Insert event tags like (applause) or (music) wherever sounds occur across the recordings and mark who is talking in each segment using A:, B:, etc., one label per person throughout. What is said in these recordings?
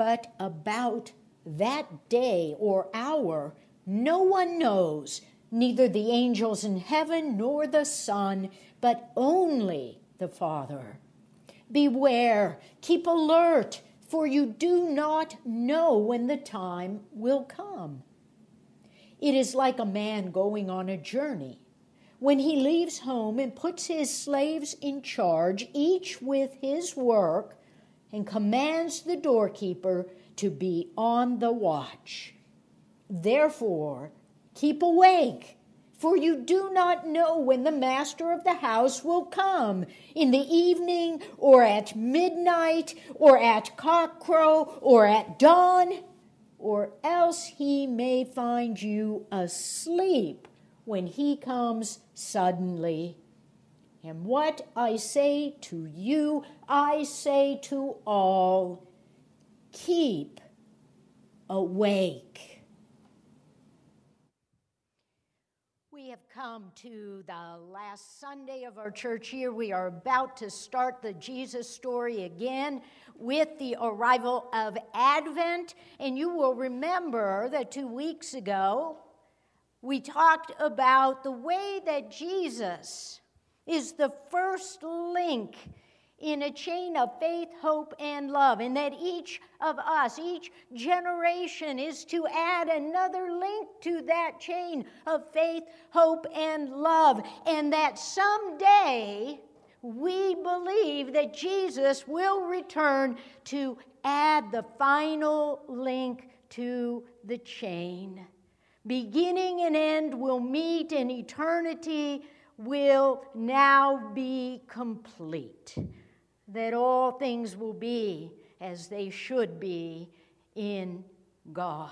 A: But about that day or hour, no one knows, neither the angels in heaven nor the Son, but only the Father. Beware, keep alert, for you do not know when the time will come. It is like a man going on a journey. When he leaves home and puts his slaves in charge, each with his work, and commands the doorkeeper to be on the watch. Therefore, keep awake, for you do not know when the master of the house will come in the evening, or at midnight, or at cockcrow, or at dawn, or else he may find you asleep when he comes suddenly. And what I say to you, I say to all keep awake. We have come to the last Sunday of our church year. We are about to start the Jesus story again with the arrival of Advent. And you will remember that two weeks ago, we talked about the way that Jesus is the first link in a chain of faith, hope, and love, and that each of us, each generation, is to add another link to that chain of faith, hope, and love, and that someday we believe that Jesus will return to add the final link to the chain. Beginning and end will meet, in eternity will now be complete. That all things will be as they should be in God.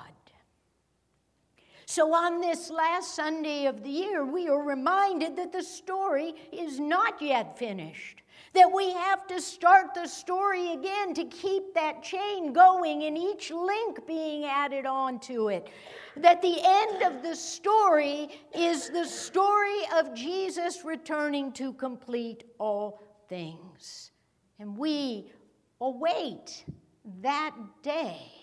A: So, on this last Sunday of the year, we are reminded that the story is not yet finished that we have to start the story again to keep that chain going and each link being added on to it. That the end of the story is the story of Jesus returning to complete all things. And we await that day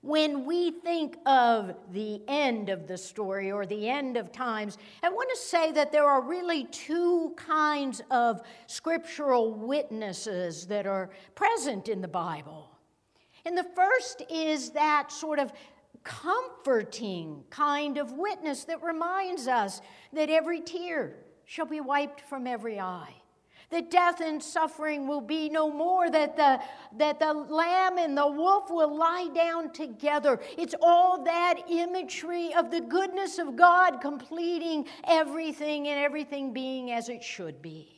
A: when we think of the end of the story or the end of times, I want to say that there are really two kinds of scriptural witnesses that are present in the Bible. And the first is that sort of comforting kind of witness that reminds us that every tear shall be wiped from every eye that death and suffering will be no more, that the, that the lamb and the wolf will lie down together. It's all that imagery of the goodness of God completing everything and everything being as it should be.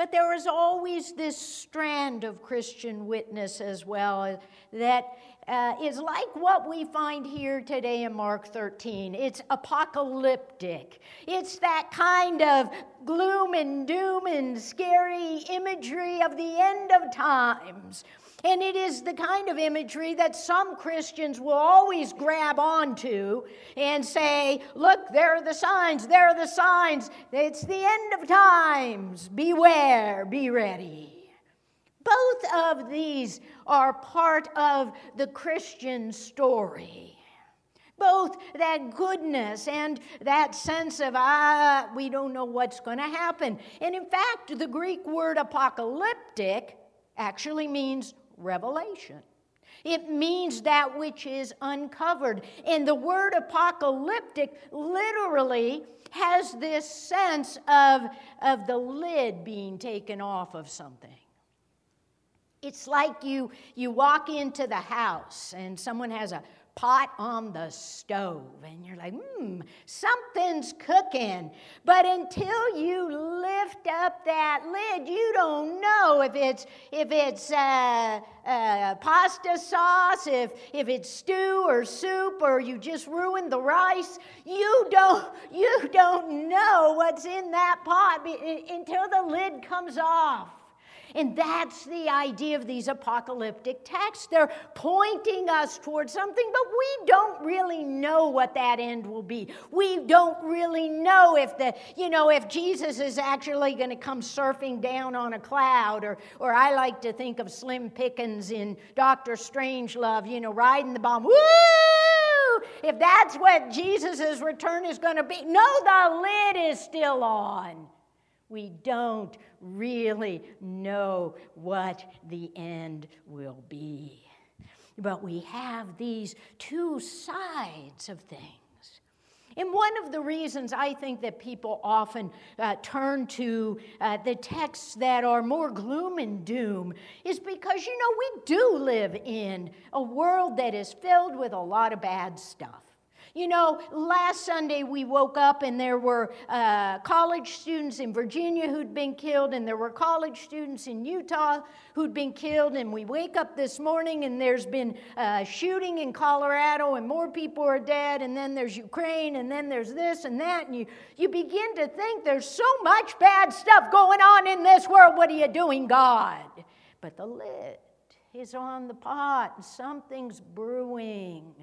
A: But there is always this strand of Christian witness as well that uh, is like what we find here today in Mark 13. It's apocalyptic. It's that kind of gloom and doom and scary imagery of the end of times. And it is the kind of imagery that some Christians will always grab onto and say, Look, there are the signs, there are the signs. It's the end of times. Beware, be ready. Both of these are part of the Christian story. Both that goodness and that sense of, ah, we don't know what's going to happen. And in fact, the Greek word apocalyptic actually means revelation. It means that which is uncovered. And the word apocalyptic literally has this sense of, of the lid being taken off of something. It's like you, you walk into the house and someone has a pot on the stove and you're like, hmm, something's cooking. But until you lift up that lid, you don't know if it's, if it's uh, uh, pasta sauce, if, if it's stew or soup, or you just ruined the rice. You don't, you don't know what's in that pot until the lid comes off. And that's the idea of these apocalyptic texts. They're pointing us towards something, but we don't really know what that end will be. We don't really know if the, you know, if Jesus is actually going to come surfing down on a cloud, or, or I like to think of Slim Pickens in Doctor Strangelove, you know, riding the bomb. Woo! If that's what Jesus' return is going to be. No, the lid is still on we don't really know what the end will be. But we have these two sides of things. And one of the reasons I think that people often uh, turn to uh, the texts that are more gloom and doom is because, you know, we do live in a world that is filled with a lot of bad stuff. You know, last Sunday we woke up and there were uh, college students in Virginia who'd been killed, and there were college students in Utah who'd been killed. And we wake up this morning and there's been shooting in Colorado, and more people are dead. And then there's Ukraine, and then there's this and that. And you, you begin to think there's so much bad stuff going on in this world. What are you doing, God? But the lid is on the pot, and something's brewing.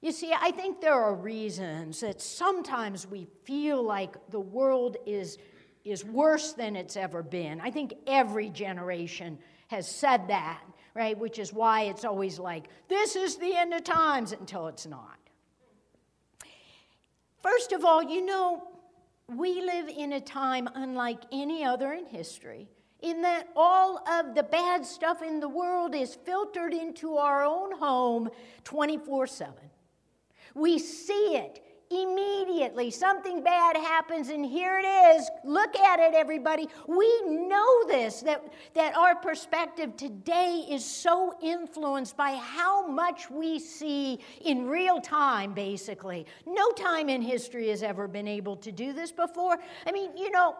A: You see, I think there are reasons that sometimes we feel like the world is, is worse than it's ever been. I think every generation has said that, right? Which is why it's always like, this is the end of times until it's not. First of all, you know, we live in a time unlike any other in history, in that all of the bad stuff in the world is filtered into our own home 24 7. We see it immediately. Something bad happens, and here it is. Look at it, everybody. We know this that, that our perspective today is so influenced by how much we see in real time, basically. No time in history has ever been able to do this before. I mean, you know,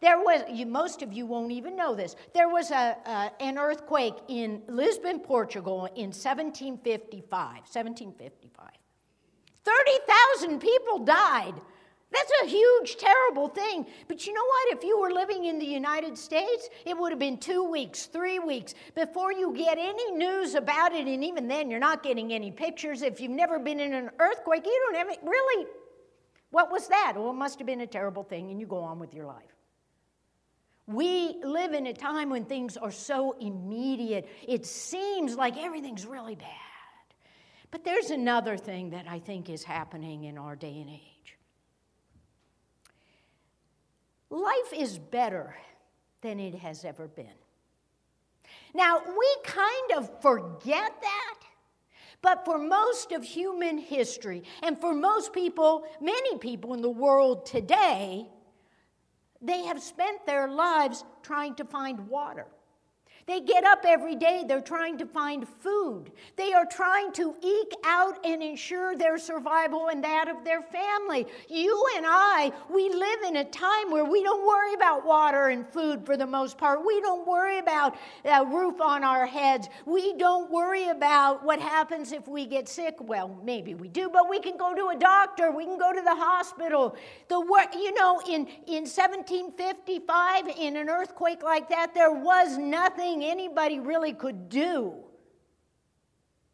A: there was, you, most of you won't even know this. There was a, uh, an earthquake in Lisbon, Portugal in 1755. 1755. 30,000 people died. That's a huge, terrible thing. But you know what? If you were living in the United States, it would have been two weeks, three weeks before you get any news about it. And even then, you're not getting any pictures. If you've never been in an earthquake, you don't have it. Really, what was that? Well, it must have been a terrible thing, and you go on with your life. We live in a time when things are so immediate, it seems like everything's really bad. But there's another thing that I think is happening in our day and age. Life is better than it has ever been. Now, we kind of forget that, but for most of human history, and for most people, many people in the world today, they have spent their lives trying to find water. They get up every day, they're trying to find food. They are trying to eke out and ensure their survival and that of their family. You and I, we live in a time where we don't worry about water and food for the most part. We don't worry about a roof on our heads. We don't worry about what happens if we get sick. Well, maybe we do, but we can go to a doctor, we can go to the hospital. The work, you know, in, in 1755, in an earthquake like that, there was nothing anybody really could do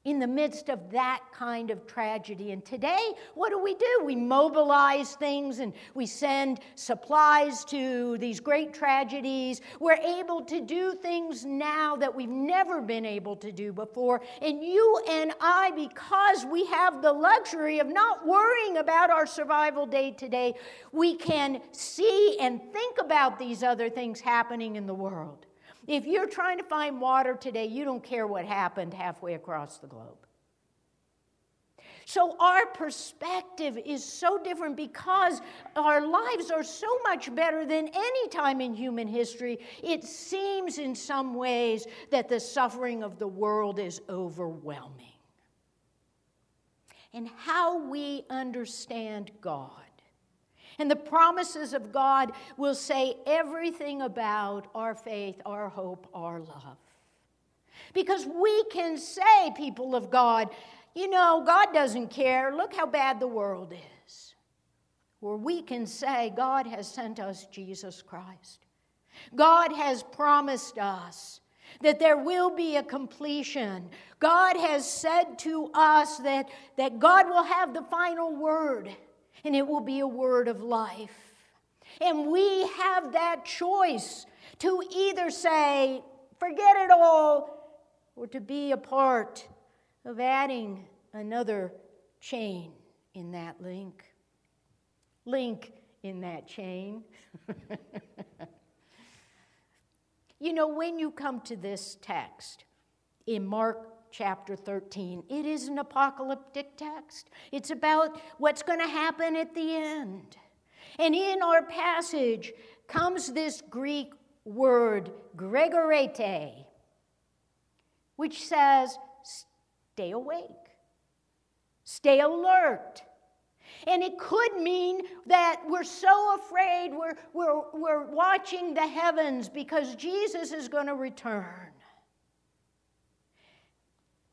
A: in the midst of that kind of tragedy. And today, what do we do? We mobilize things and we send supplies to these great tragedies. We're able to do things now that we've never been able to do before. And you and I, because we have the luxury of not worrying about our survival day to day, we can see and think about these other things happening in the world. If you're trying to find water today, you don't care what happened halfway across the globe. So, our perspective is so different because our lives are so much better than any time in human history. It seems in some ways that the suffering of the world is overwhelming. And how we understand God and the promises of God will say everything about our faith, our hope, our love. Because we can say, people of God, you know, God doesn't care. Look how bad the world is. Or we can say, God has sent us Jesus Christ. God has promised us that there will be a completion. God has said to us that, that God will have the final word, and it will be a word of life. And we have that choice to either say, forget it all, or to be a part of adding another chain in that link. Link in that chain. (laughs) you know, when you come to this text in Mark chapter 13, it is an apocalyptic text. It's about what's going to happen at the end. And in our passage comes this Greek word, gregorete, which says, stay awake, stay alert. And it could mean that we're so afraid we're, we're, we're watching the heavens because Jesus is going to return.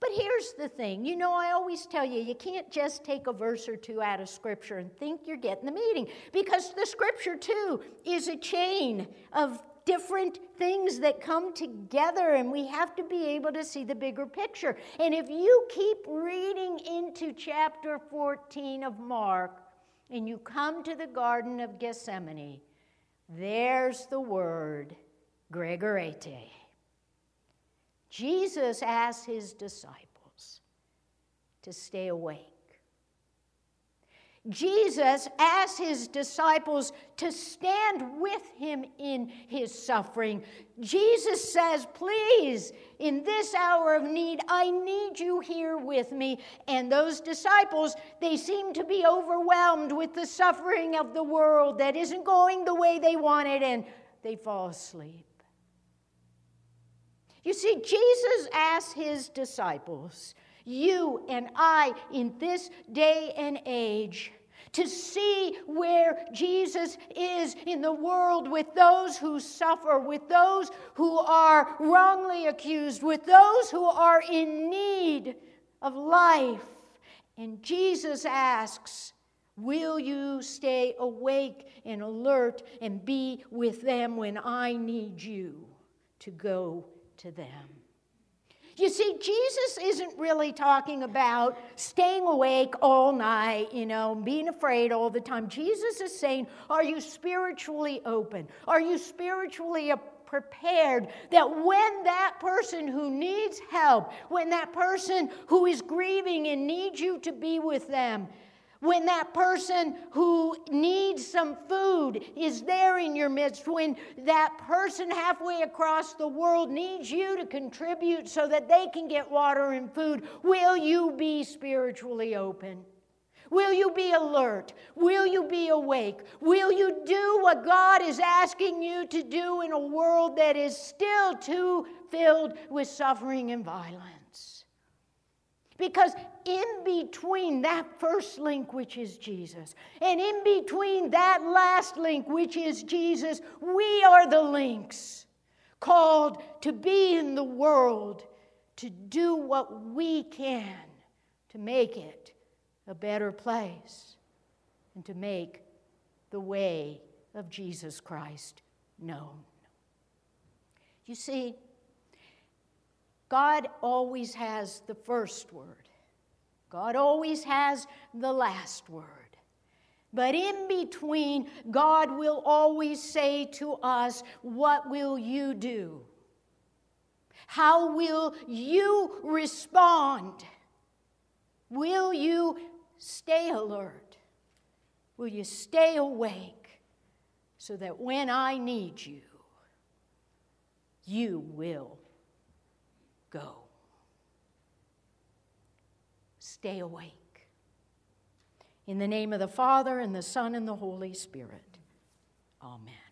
A: But here's the thing you know, I always tell you, you can't just take a verse or two out of Scripture and think you're getting the meaning because the Scripture, too, is a chain of different things that come together, and we have to be able to see the bigger picture. And if you keep reading into chapter 14 of Mark and you come to the Garden of Gethsemane, there's the word Gregorete. Jesus asked his disciples to stay awake. Jesus asked his disciples to stand with him in his suffering. Jesus says, Please, in this hour of need, I need you here with me. And those disciples, they seem to be overwhelmed with the suffering of the world that isn't going the way they wanted, and they fall asleep. You see, Jesus asked his disciples, you and I in this day and age to see where Jesus is in the world with those who suffer, with those who are wrongly accused, with those who are in need of life. And Jesus asks, Will you stay awake and alert and be with them when I need you to go to them? You see, Jesus isn't really talking about staying awake all night, you know, being afraid all the time. Jesus is saying, Are you spiritually open? Are you spiritually prepared that when that person who needs help, when that person who is grieving and needs you to be with them, when that person who needs some food is there in your midst, when that person halfway across the world needs you to contribute so that they can get water and food, will you be spiritually open? Will you be alert? Will you be awake? Will you do what God is asking you to do in a world that is still too filled with suffering and violence? Because in between that first link, which is Jesus, and in between that last link, which is Jesus, we are the links called to be in the world, to do what we can to make it a better place, and to make the way of Jesus Christ known. You see, God always has the first word, God always has the last word. But in between, God will always say to us, What will you do? How will you respond? Will you stay alert? Will you stay awake so that when I need you, you will go. Stay awake. In the name of the Father, and the Son, and the Holy Spirit. Amen.